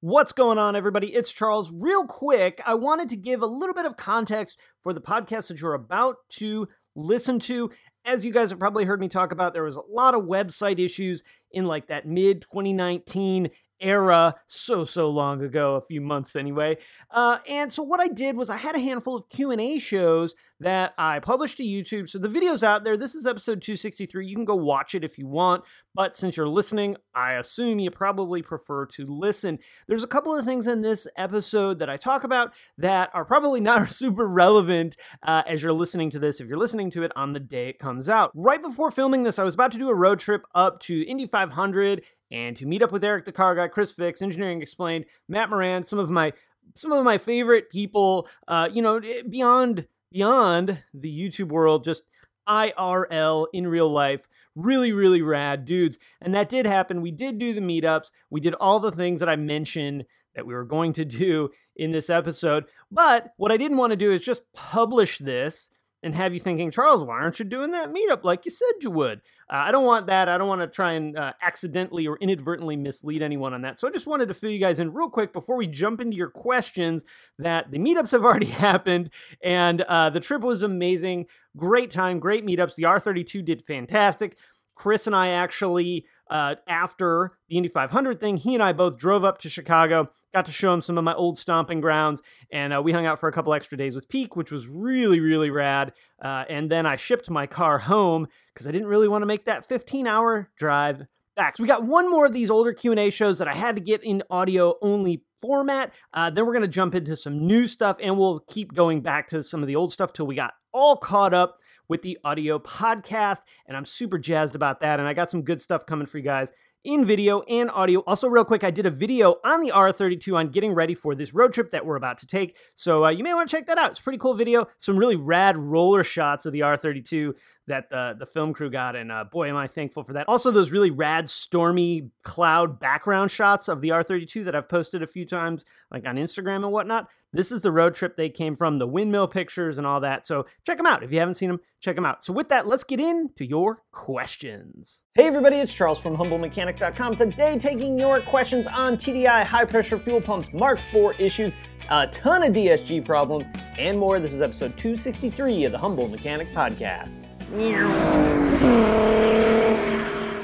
What's going on, everybody? It's Charles. Real quick, I wanted to give a little bit of context for the podcast that you're about to listen to. As you guys have probably heard me talk about, there was a lot of website issues in like that mid 2019 era so so long ago a few months anyway uh, and so what i did was i had a handful of q&a shows that i published to youtube. So the video's out there. This is episode 263 you can go watch it if you want. But since you're listening i assume you probably prefer to listen. There's a couple of things in this episode that i talk about that are probably not super relevant uh, as you're listening to this if you're listening to it on the day it comes out. Right before filming this i was about to do a road trip up to indy 500 and to meet up with Eric the Car Guy, Chris Fix, Engineering Explained, Matt Moran, some of my some of my favorite people, uh, you know, eh, beyond beyond the YouTube world, just IRL in real life. Really, really rad dudes. And that did happen. We did do the meetups. We did all the things that I mentioned that we were going to do in this episode. But what I didn't want to do is just publish this and have you thinking, Charles, why aren't you doing that meetup like you said you would? Uh, I don't want that. I don't want to try and uh, accidentally or inadvertently mislead anyone on that. So I just wanted to fill you guys in real quick before we jump into your questions that the meetups have already happened and uh, the trip was amazing. Great time, great meetups. The R32 did fantastic. Chris and I actually, uh, after the Indy 500 thing, he and I both drove up to Chicago, got to show him some of my old stomping grounds, and uh, we hung out for a couple extra days with Peak, which was really, really rad. Uh, and then I shipped my car home because I didn't really want to make that 15 hour drive back. So we got one more of these older Q&A shows that I had to get in audio only format. Uh, then we're going to jump into some new stuff, and we'll keep going back to some of the old stuff till we got all caught up with the audio podcast. And I'm super jazzed about that. And I got some good stuff coming for you guys in video and audio. Also, real quick, I did a video on the R32 on getting ready for this road trip that we're about to take. So uh, you may want to check that out. It's a pretty cool video. Some really rad roller shots of the R32 that the, the film crew got. And uh, boy, am I thankful for that. Also, those really rad, stormy cloud background shots of the R32 that I've posted a few times, like on Instagram and whatnot. This is the road trip they came from, the windmill pictures and all that. So check them out. If you haven't seen them, check them out. So with that, let's get into your questions. Hey everybody, it's Charles from HumbleMechanic.com. Today taking your questions on TDI high pressure fuel pumps Mark IV issues, a ton of DSG problems, and more. This is episode 263 of the Humble Mechanic Podcast.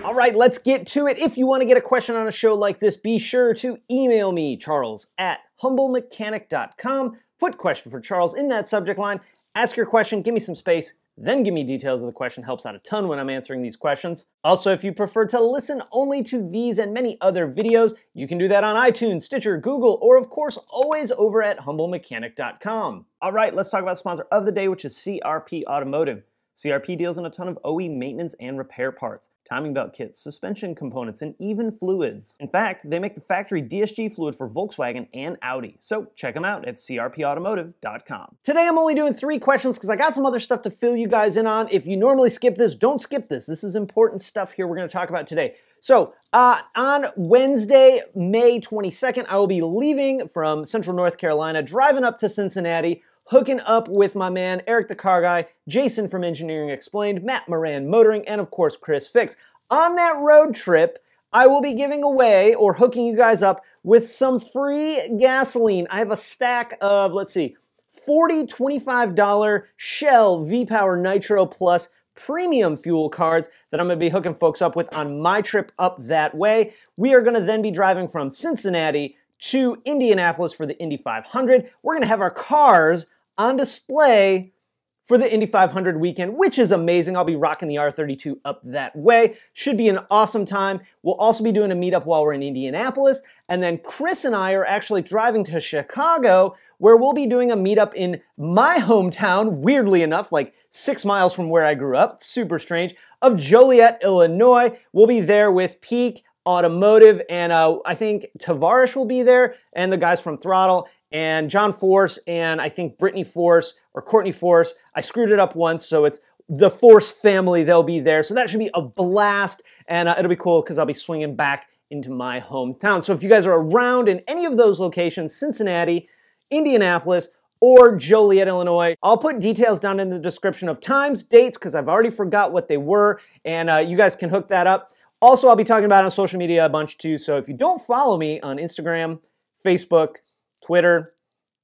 All right, let's get to it. If you want to get a question on a show like this, be sure to email me, charles at humblemechanic.com. Put question for Charles in that subject line. Ask your question, give me some space, then give me details of the question. Helps out a ton when I'm answering these questions. Also, if you prefer to listen only to these and many other videos, you can do that on iTunes, Stitcher, Google, or of course, always over at humblemechanic.com. All right, let's talk about sponsor of the day, which is CRP Automotive. CRP deals in a ton of OE maintenance and repair parts, timing belt kits, suspension components, and even fluids. In fact, they make the factory DSG fluid for Volkswagen and Audi. So check them out at crpautomotive.com. Today I'm only doing three questions because I got some other stuff to fill you guys in on. If you normally skip this, don't skip this. This is important stuff here we're going to talk about today. So, uh, on Wednesday, May 22nd, I will be leaving from Central North Carolina, driving up to Cincinnati hooking up with my man Eric the Car Guy, Jason from Engineering Explained, Matt Moran Motoring, and of course Chris Fix. On that road trip, I will be giving away or hooking you guys up with some free gasoline. I have a stack of, let's see, 40 $25 Shell V Power Nitro Plus premium fuel cards that I'm going to be hooking folks up with on my trip up that way. We are going to then be driving from Cincinnati to Indianapolis for the Indy 500. We're going to have our cars on display for the Indy 500 weekend, which is amazing. I'll be rocking the R32 up that way. Should be an awesome time. We'll also be doing a meetup while we're in Indianapolis. And then Chris and I are actually driving to Chicago, where we'll be doing a meetup in my hometown, weirdly enough, like six miles from where I grew up. Super strange. Of Joliet, Illinois. We'll be there with Peak, Automotive, and uh, I think Tavarish will be there, and the guys from Throttle and John Force and I think Brittany Force or Courtney Force. I screwed it up once, so it's the Force family. They'll be there, so that should be a blast, and uh, it'll be cool because I'll be swinging back into my hometown. So if you guys are around in any of those locations, Cincinnati, Indianapolis, or Joliet, Illinois. I'll put details down in the description of times, dates, because I've already forgot what they were, and uh, you guys can hook that up. Also, I'll be talking about on social media a bunch too, so if you don't follow me on Instagram, Facebook, Twitter,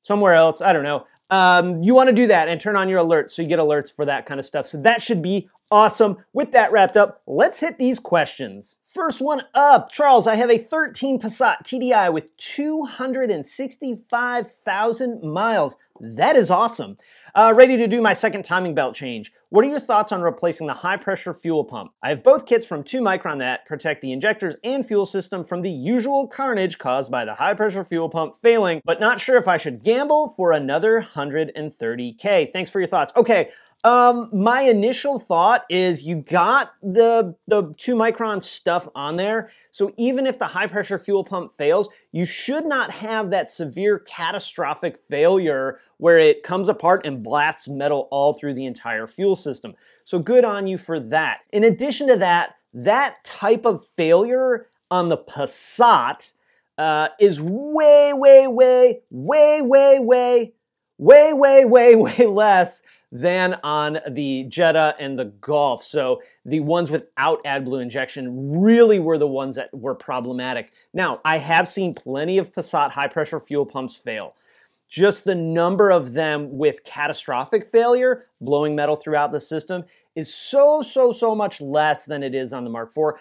somewhere else, I don't know. Um, you want to do that and turn on your alerts so you get alerts for that kind of stuff. So that should be awesome. With that wrapped up, let's hit these questions. First one up, Charles, I have a 13 Passat TDI with 265,000 miles. That is awesome. Uh, ready to do my second timing belt change. What are your thoughts on replacing the high pressure fuel pump? I have both kits from 2 Micron that protect the injectors and fuel system from the usual carnage caused by the high pressure fuel pump failing, but not sure if I should gamble for another 130K. Thanks for your thoughts. Okay, um, my initial thought is you got the the two micron stuff on there, so even if the high pressure fuel pump fails, you should not have that severe catastrophic failure where it comes apart and blasts metal all through the entire fuel system. So good on you for that. In addition to that, that type of failure on the Passat uh, is way, way, way, way, way, way, way, way, way, way less than on the Jetta and the Golf. So the ones without AdBlue injection really were the ones that were problematic. Now, I have seen plenty of Passat high pressure fuel pumps fail. Just the number of them with catastrophic failure, blowing metal throughout the system, is so, so, so much less than it is on the Mark IV.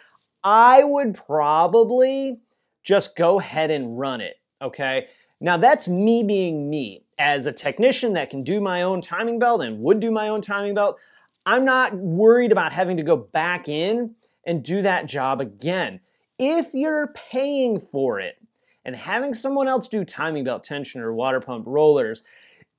I would probably just go ahead and run it, okay? Now, that's me being me as a technician that can do my own timing belt and would do my own timing belt, I'm not worried about having to go back in and do that job again. If you're paying for it and having someone else do timing belt tension or water pump rollers,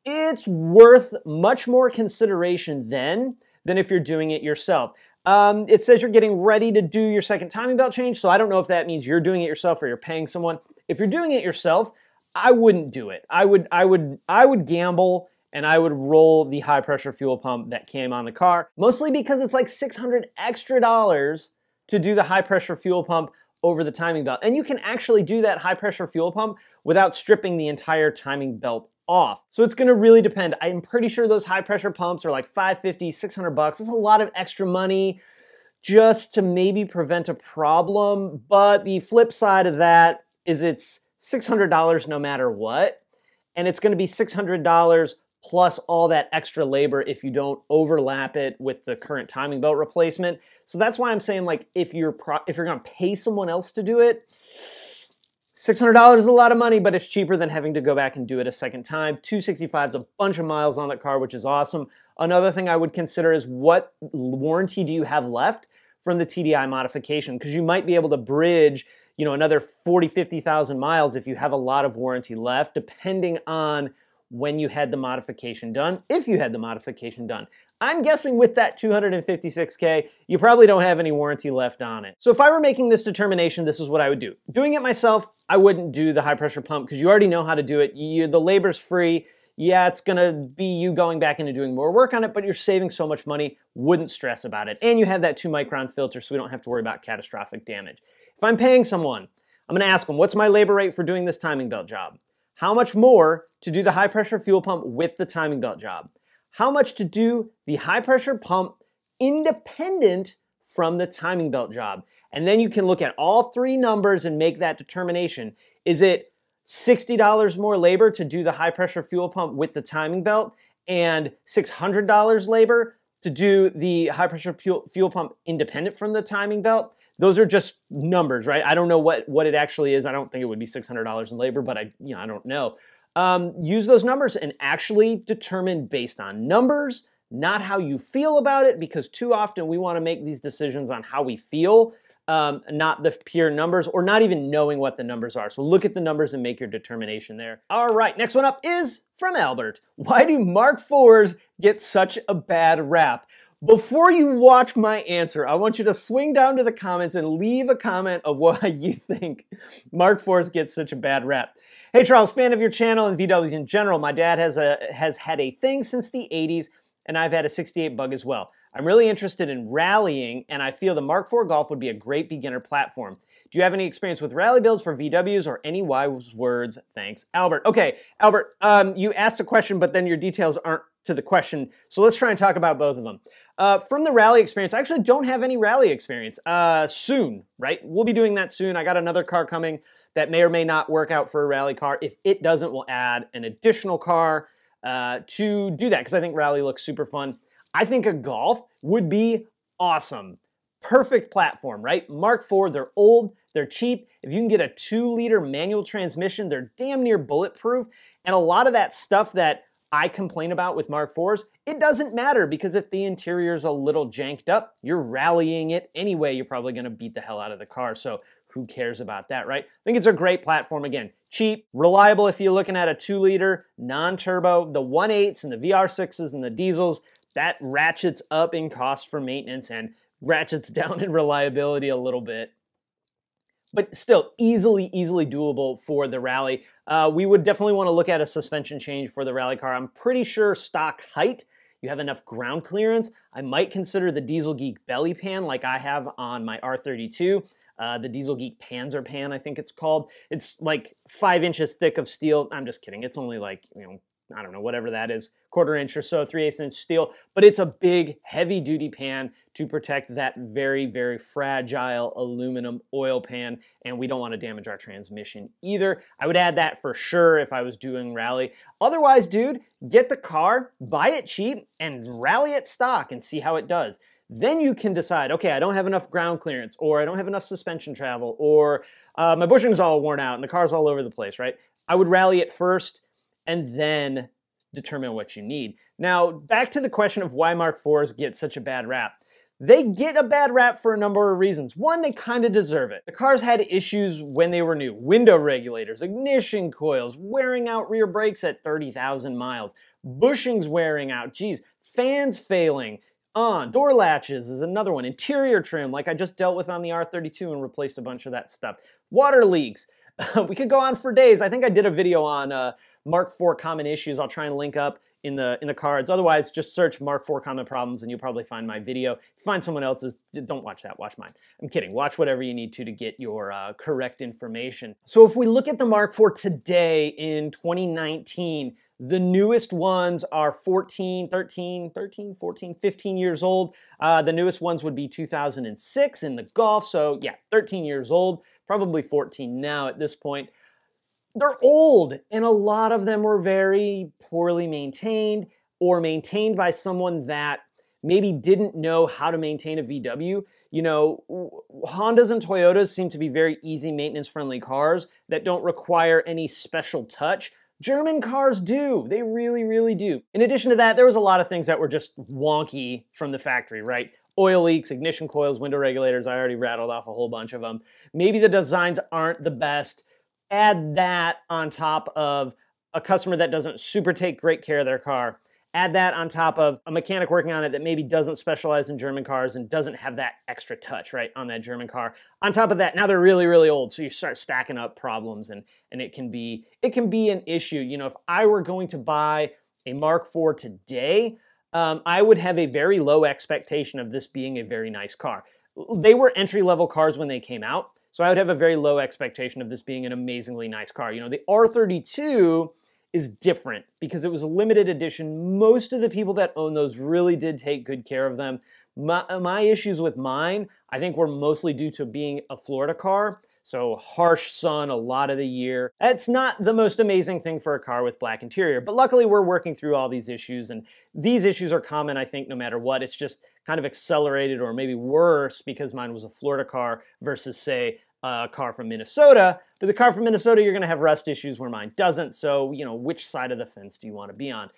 it's worth much more consideration then than if you're doing it yourself. Um, it says you're getting ready to do your second timing belt change, so I don't know if that means you're doing it yourself or you're paying someone. If you're doing it yourself, I wouldn't do it. I would I would I would gamble and I would roll the high pressure fuel pump that came on the car, mostly because it's like 600 extra dollars to do the high pressure fuel pump over the timing belt. And you can actually do that high pressure fuel pump without stripping the entire timing belt off. So it's gonna really depend. I'm pretty sure those high pressure pumps are like 550, 600 bucks. That's a lot of extra money just to maybe prevent a problem. But the flip side of that is it's $600 no matter what. And it's going to be $600 plus all that extra labor if you don't overlap it with the current timing belt replacement. So that's why I'm saying like if you're pro- if you're going to pay someone else to do it, $600 is a lot of money, but it's cheaper than having to go back and do it a second time. 265 is a bunch of miles on that car, which is awesome. Another thing I would consider is what warranty do you have left from the TDI modification? Because you might be able to bridge you know another 40 50,000 miles if you have a lot of warranty left depending on when you had the modification done if you had the modification done I'm guessing with that 256K, you probably don't have any warranty left on it. So if I were making this determination, this is what I would do. Doing it myself, I wouldn't do the high pressure pump because you already know how to do it. You, the labor's free. Yeah, it's gonna be you going back into doing more work on it, but you're saving so much money, wouldn't stress about it. And you have that two micron filter, so we don't have to worry about catastrophic damage. If I'm paying someone, I'm to ask them, what's my labor rate for doing this timing belt job? How much more to do the high pressure fuel pump with the timing belt job? How much to do the high pressure pump independent from the timing belt job? And then you can look at all three numbers and make that determination. Is it $60 more labor to do the high pressure fuel pump with the timing belt and $600 labor to do the high pressure fuel, pump independent from the timing belt? Those are just numbers, right? I don't know what what it actually is. I don't think it would be six hundred dollars in labor, but I you know I don't know. Um, use those numbers and actually determine based on numbers, not how you feel about it, because too often we want to make these decisions on how we feel, um, not the pure numbers, or not even knowing what the numbers are. So look at the numbers and make your determination there. All right, next one up is from Albert. Why do Mark IVs get such a bad rap? Before you watch my answer, I want you to swing down to the comments and leave a comment of why you think Mark IVs get such a bad rap. Hey Charles, fan of your channel and VWs in general. My dad has a has had a thing since the 80s, and I've had a 68 bug as well. I'm really interested in rallying, and I feel the Mark IV Golf would be a great beginner platform. Do you have any experience with rally builds for VWs or any wise words? Thanks, Albert. Okay, Albert, um, you asked a question, but then your details aren't to the question. So let's try and talk about both of them. Uh, from the rally experience, I actually don't have any rally experience. Uh, soon, right? We'll be doing that soon. I got another car coming that may or may not work out for a rally car. If it doesn't, we'll add an additional car uh, to do that because I think rally looks super fun. I think a Golf would be awesome. Perfect platform, right? Mark IV, they're old, they're cheap. If you can get a two liter manual transmission, they're damn near bulletproof. And a lot of that stuff that I complain about with Mark IVs, it doesn't matter because if the interior is a little janked up, you're rallying it anyway. You're probably going to beat the hell out of the car. So who cares about that, right? I think it's a great platform. Again, cheap, reliable if you're looking at a two liter, non turbo, the 1.8s and the VR6s and the diesels. That ratchets up in cost for maintenance and ratchets down in reliability a little bit but still easily, easily doable for the rally. Uh, we would definitely want to look at a suspension change for the rally car. I'm pretty sure stock height, you have enough ground clearance. I might consider the Diesel Geek belly pan like I have on my R32. Uh, the Diesel Geek Panzer pan, I think it's called. It's like five inches thick of steel. I'm just kidding. It's only like, you know, I don't know, whatever that is, quarter inch or so, three eighths inch steel, but it's a big, heavy duty pan to protect that very, very fragile aluminum oil pan, and we don't want to damage our transmission either. I would add that for sure if I was doing rally. Otherwise, dude, get the car, buy it cheap, and rally it stock and see how it does. Then you can decide, okay, I don't have enough ground clearance, or I don't have enough suspension travel, or uh, my bushing's all worn out and the car's all over the place, right? I would rally it first and then determine what you need. Now, back to the question of why Mark IVs get such a bad rap. They get a bad rap for a number of reasons. One, they kind of deserve it. The cars had issues when they were new window regulators, ignition coils, wearing out rear brakes at 30,000 miles, bushings wearing out, geez, fans failing. On door latches is another one. Interior trim, like I just dealt with on the R32 and replaced a bunch of that stuff. Water leaks. we could go on for days. I think I did a video on uh, Mark IV common issues. I'll try and link up in the in the cards. Otherwise, just search Mark IV common problems and you'll probably find my video. Find someone else's, don't watch that. Watch mine. I'm kidding. Watch whatever you need to to get your uh, correct information. So if we look at the Mark IV today in 2019. The newest ones are 14, 13, 13, 14, 15 years old. Uh, the newest ones would be 2006 in the Golf. So, yeah, 13 years old, probably 14 now at this point they're old and a lot of them were very poorly maintained or maintained by someone that maybe didn't know how to maintain a VW. You know, Hondas and Toyotas seem to be very easy maintenance friendly cars that don't require any special touch. German cars do. They really, really do. In addition to that, there was a lot of things that were just wonky from the factory, right? Oil leaks, ignition coils, window regulators. I already rattled off a whole bunch of them. Maybe the designs aren't the best add that on top of a customer that doesn't super take great care of their car. Add that on top of a mechanic working on it that maybe doesn't specialize in German cars and doesn't have that extra touch, right, on that German car. On top of that, now they're really, really old, so you start stacking up problems and and it can be it can be an issue. You know, if I were going to buy a Mark IV today, um, I would have a very low expectation of this being a very nice car. They were entry level cars when they came out. So I would have a very low expectation of this being an amazingly nice car. You know, the R32 is different because it was a limited edition. Most of the people that own those really did take good care of them. My, my issues with mine, I think, were mostly due to being a Florida car. So harsh sun a lot of the year. It's not the most amazing thing for a car with black interior, but luckily we're working through all these issues and these issues are common, I think, no matter what. It's just kind of accelerated or maybe worse because mine was a Florida car versus, say, a car from Minnesota. But the car from Minnesota, you're going to have rust issues where mine doesn't. So, you know, which side of the fence do you want to be on?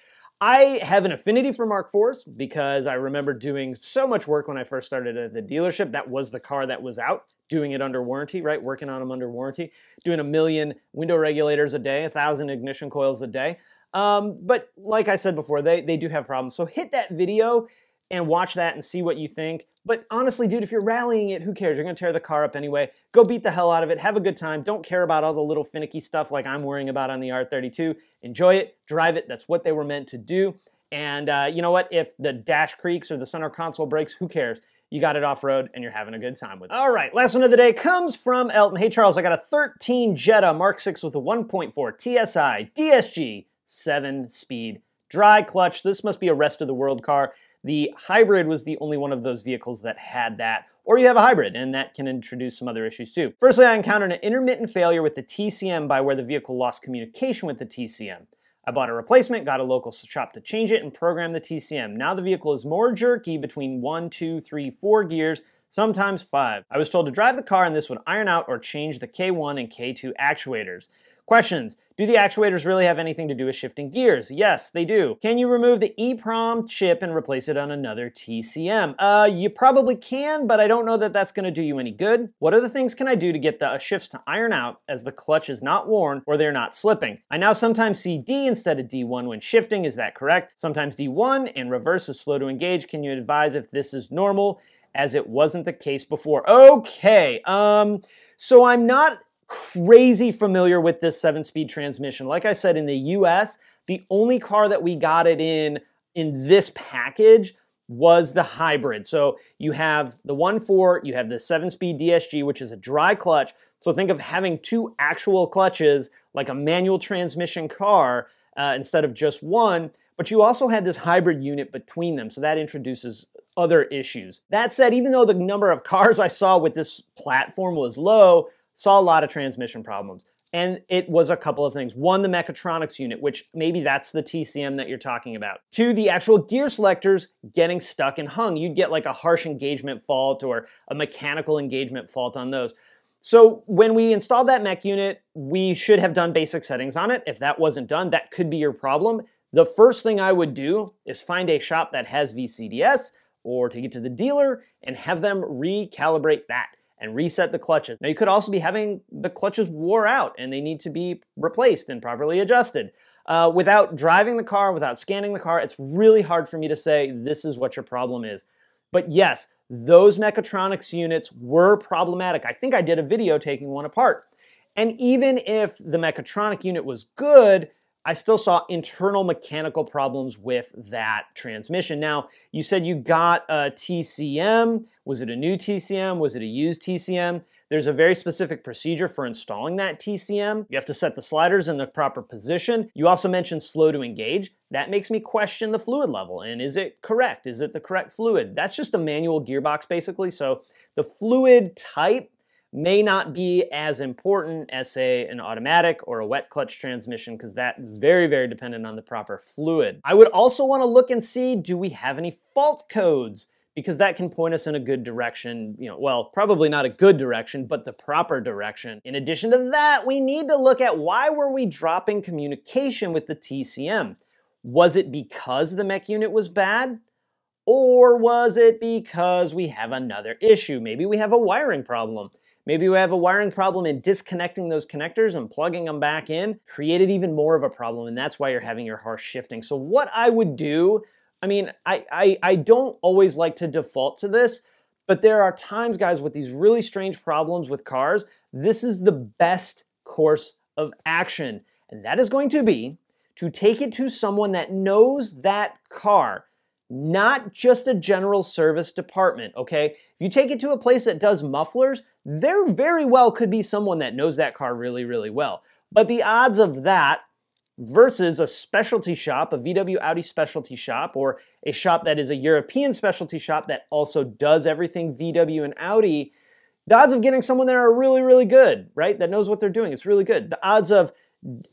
I have an affinity for Mark IVs because I remember doing so much work when I first started at the dealership. That was the car that was out, doing it under warranty, right? Working on them under warranty, doing a million window regulators a day, a thousand ignition coils a day. Um, but like I said before, they, they do have problems. So hit that video and watch that and see what you think. But honestly, dude, if you're rallying it, who cares? You're going to tear the car up anyway. Go beat the hell out of it. Have a good time. Don't care about all the little finicky stuff like I'm worrying about on the R32. Enjoy it, drive it. That's what they were meant to do. And uh, you know what? If the dash creaks or the center console breaks, who cares? You got it off road and you're having a good time with it. All right, last one of the day comes from Elton. Hey, Charles, I got a 13 Jetta Mark 6 with a 1.4 TSI DSG 7 speed dry clutch. This must be a rest of the world car. The hybrid was the only one of those vehicles that had that. Or you have a hybrid, and that can introduce some other issues too. Firstly, I encountered an intermittent failure with the TCM by where the vehicle lost communication with the TCM. I bought a replacement, got a local shop to change it, and programmed the TCM. Now the vehicle is more jerky between one, two, three, four gears, sometimes five. I was told to drive the car and this would iron out or change the K1 and K2 actuators. Questions. Do the actuators really have anything to do with shifting gears? Yes, they do. Can you remove the EEPROM chip and replace it on another TCM? Uh, you probably can, but I don't know that that's going to do you any good. What other things can I do to get the shifts to iron out as the clutch is not worn or they're not slipping? I now sometimes see D instead of D1 when shifting. Is that correct? Sometimes D1 and reverse is slow to engage. Can you advise if this is normal as it wasn't the case before? Okay. Um, so I'm not crazy familiar with this seven speed transmission. Like I said, in the US, the only car that we got it in in this package was the hybrid. So you have the 1.4, you have the 7-speed DSG, which is a dry clutch. So think of having two actual clutches, like a manual transmission car, uh, instead of just one. But you also had this hybrid unit between them, so that introduces other issues. That said, even though the number of cars I saw with this platform was low, saw a lot of transmission problems. And it was a couple of things. One, the mechatronics unit, which maybe that's the TCM that you're talking about. Two, the actual gear selectors getting stuck and hung. You'd get like a harsh engagement fault or a mechanical engagement fault on those. So when we installed that mech unit, we should have done basic settings on it. If that wasn't done, that could be your problem. The first thing I would do is find a shop that has VCDS or to get to the dealer and have them recalibrate that and reset the clutches. Now, you could also be having the clutches wore out and they need to be replaced and properly adjusted. Uh, without driving the car, without scanning the car, it's really hard for me to say this is what your problem is. But yes, those mechatronics units were problematic. I think I did a video taking one apart. And even if the mechatronic unit was good, I still saw internal mechanical problems with that transmission. Now, you said you got a TCM. Was it a new TCM? Was it a used TCM? There's a very specific procedure for installing that TCM. You have to set the sliders in the proper position. You also mentioned slow to engage. That makes me question the fluid level. And is it correct? Is it the correct fluid? That's just a manual gearbox, basically. So the fluid type may not be as important as, say, an automatic or a wet clutch transmission because that is very, very dependent on the proper fluid. I would also want to look and see do we have any fault codes? Because that can point us in a good direction, you know, well, probably not a good direction, but the proper direction. In addition to that, we need to look at why were we dropping communication with the TCM? Was it because the mech unit was bad? Or was it because we have another issue? Maybe we have a wiring problem. Maybe we have a wiring problem in disconnecting those connectors and plugging them back in, created even more of a problem, and that's why you're having your harsh shifting. So what I would do, I mean, I, I, I don't always like to default to this, but there are times, guys, with these really strange problems with cars, this is the best course of action. And that is going to be to take it to someone that knows that car, not just a general service department, okay? You take it to a place that does mufflers, there very well could be someone that knows that car really, really well. But the odds of that versus a specialty shop, a VW Audi specialty shop, or a shop that is a European specialty shop that also does everything VW and Audi, the odds of getting someone there are really, really good, right? That knows what they're doing. It's really good. The odds of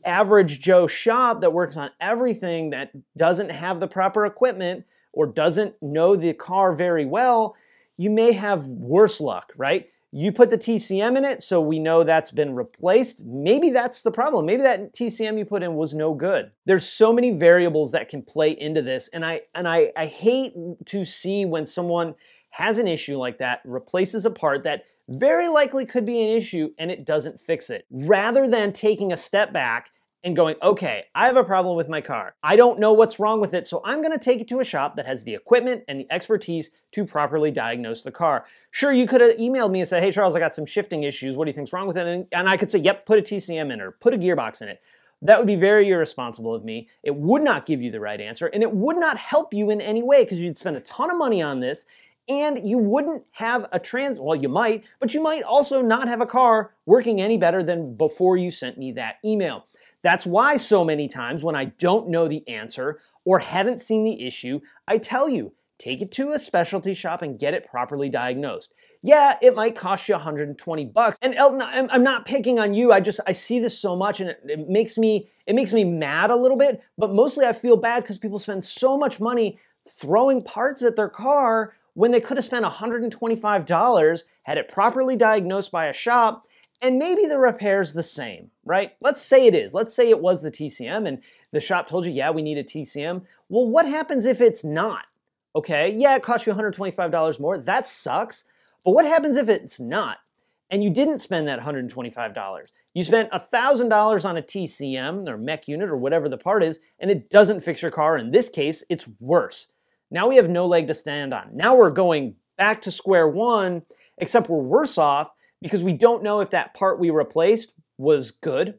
average Joe shop that works on everything that doesn't have the proper equipment or doesn't know the car very well, you may have worse luck, right? You put the TCM in it, so we know that's been replaced. Maybe that's the problem. Maybe that TCM you put in was no good. There's so many variables that can play into this, and I and I, I hate to see when someone has an issue like that, replaces a part that very likely could be an issue and it doesn't fix it. Rather than taking a step back and going, okay, I have a problem with my car. I don't know what's wrong with it, so I'm gonna take it to a shop that has the equipment and the expertise to properly diagnose the car. Sure, you could have emailed me and said, hey, Charles, I got some shifting issues. What do you think's wrong with it? And, I could say, yep, put a TCM in or put a gearbox in it. That would be very irresponsible of me. It would not give you the right answer, and it would not help you in any way because you'd spend a ton of money on this and you wouldn't have a trans well you might but you might also not have a car working any better than before you sent me that email That's why so many times when I don't know the answer or haven't seen the issue, I tell you, take it to a specialty shop and get it properly diagnosed. Yeah, it might cost you 120 bucks. And Elton, I'm, not picking on you. I just I see this so much, and it, it makes me it makes me mad a little bit. But mostly, I feel bad because people spend so much money throwing parts at their car when they could have spent $125, had it properly diagnosed by a shop, and maybe the repair's the same, right? Let's say it is. Let's say it was the TCM and the shop told you, yeah, we need a TCM. Well, what happens if it's not? Okay, yeah, it costs you $125 more. That sucks. But what happens if it's not? And you didn't spend that $125. You spent $1,000 on a TCM or mech unit or whatever the part is, and it doesn't fix your car. In this case, it's worse. Now we have no leg to stand on. Now we're going back to square one, except we're worse off because we don't know if that part we replaced was good,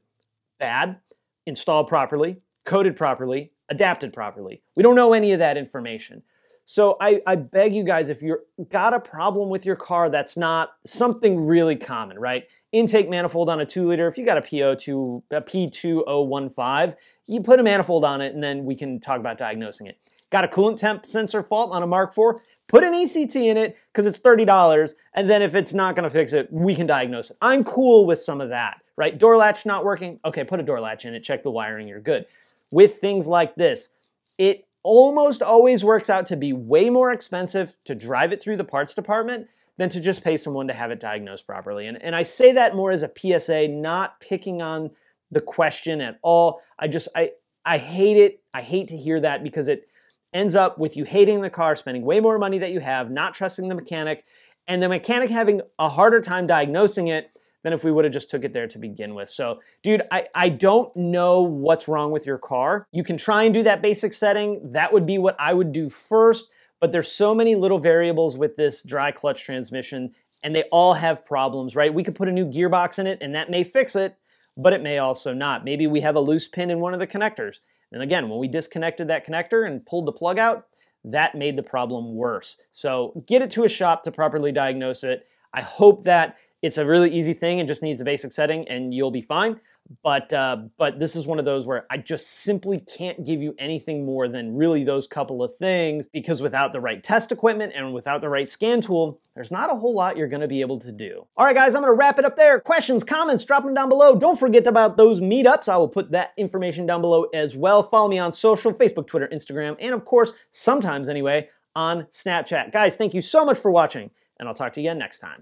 bad, installed properly, coded properly, adapted properly. We don't know any of that information. So I, I beg you guys, if you've got a problem with your car that's not something really common, right? Intake manifold on a two liter, if you got a PO2, a P2015, you put a manifold on it and then we can talk about diagnosing it. Got a coolant temp sensor fault on a Mark IV? Put an ECT in it because it's $30, and then if it's not going to fix it, we can diagnose it. I'm cool with some of that, right? Door latch not working? Okay, put a door latch in it, check the wiring, you're good. With things like this, it almost always works out to be way more expensive to drive it through the parts department than to just pay someone to have it diagnosed properly. And, and I say that more as a PSA, not picking on the question at all. I just, I, I hate it. I hate to hear that because it ends up with you hating the car, spending way more money that you have, not trusting the mechanic, and the mechanic having a harder time diagnosing it than if we would have just took it there to begin with. So, dude, I, I don't know what's wrong with your car. You can try and do that basic setting. That would be what I would do first, but there's so many little variables with this dry clutch transmission and they all have problems, right? We could put a new gearbox in it and that may fix it, but it may also not. Maybe we have a loose pin in one of the connectors. And again, when we disconnected that connector and pulled the plug out, that made the problem worse. So get it to a shop to properly diagnose it. I hope that it's a really easy thing and just needs a basic setting and you'll be fine. But uh, but this is one of those where I just simply can't give you anything more than really those couple of things because without the right test equipment and without the right scan tool, there's not a whole lot you're going to be able to do. All right, guys, I'm going to wrap it up there. Questions, comments, drop them down below. Don't forget about those meetups. I will put that information down below as well. Follow me on social: Facebook, Twitter, Instagram, and of course, sometimes anyway, on Snapchat. Guys, thank you so much for watching, and I'll talk to you again next time.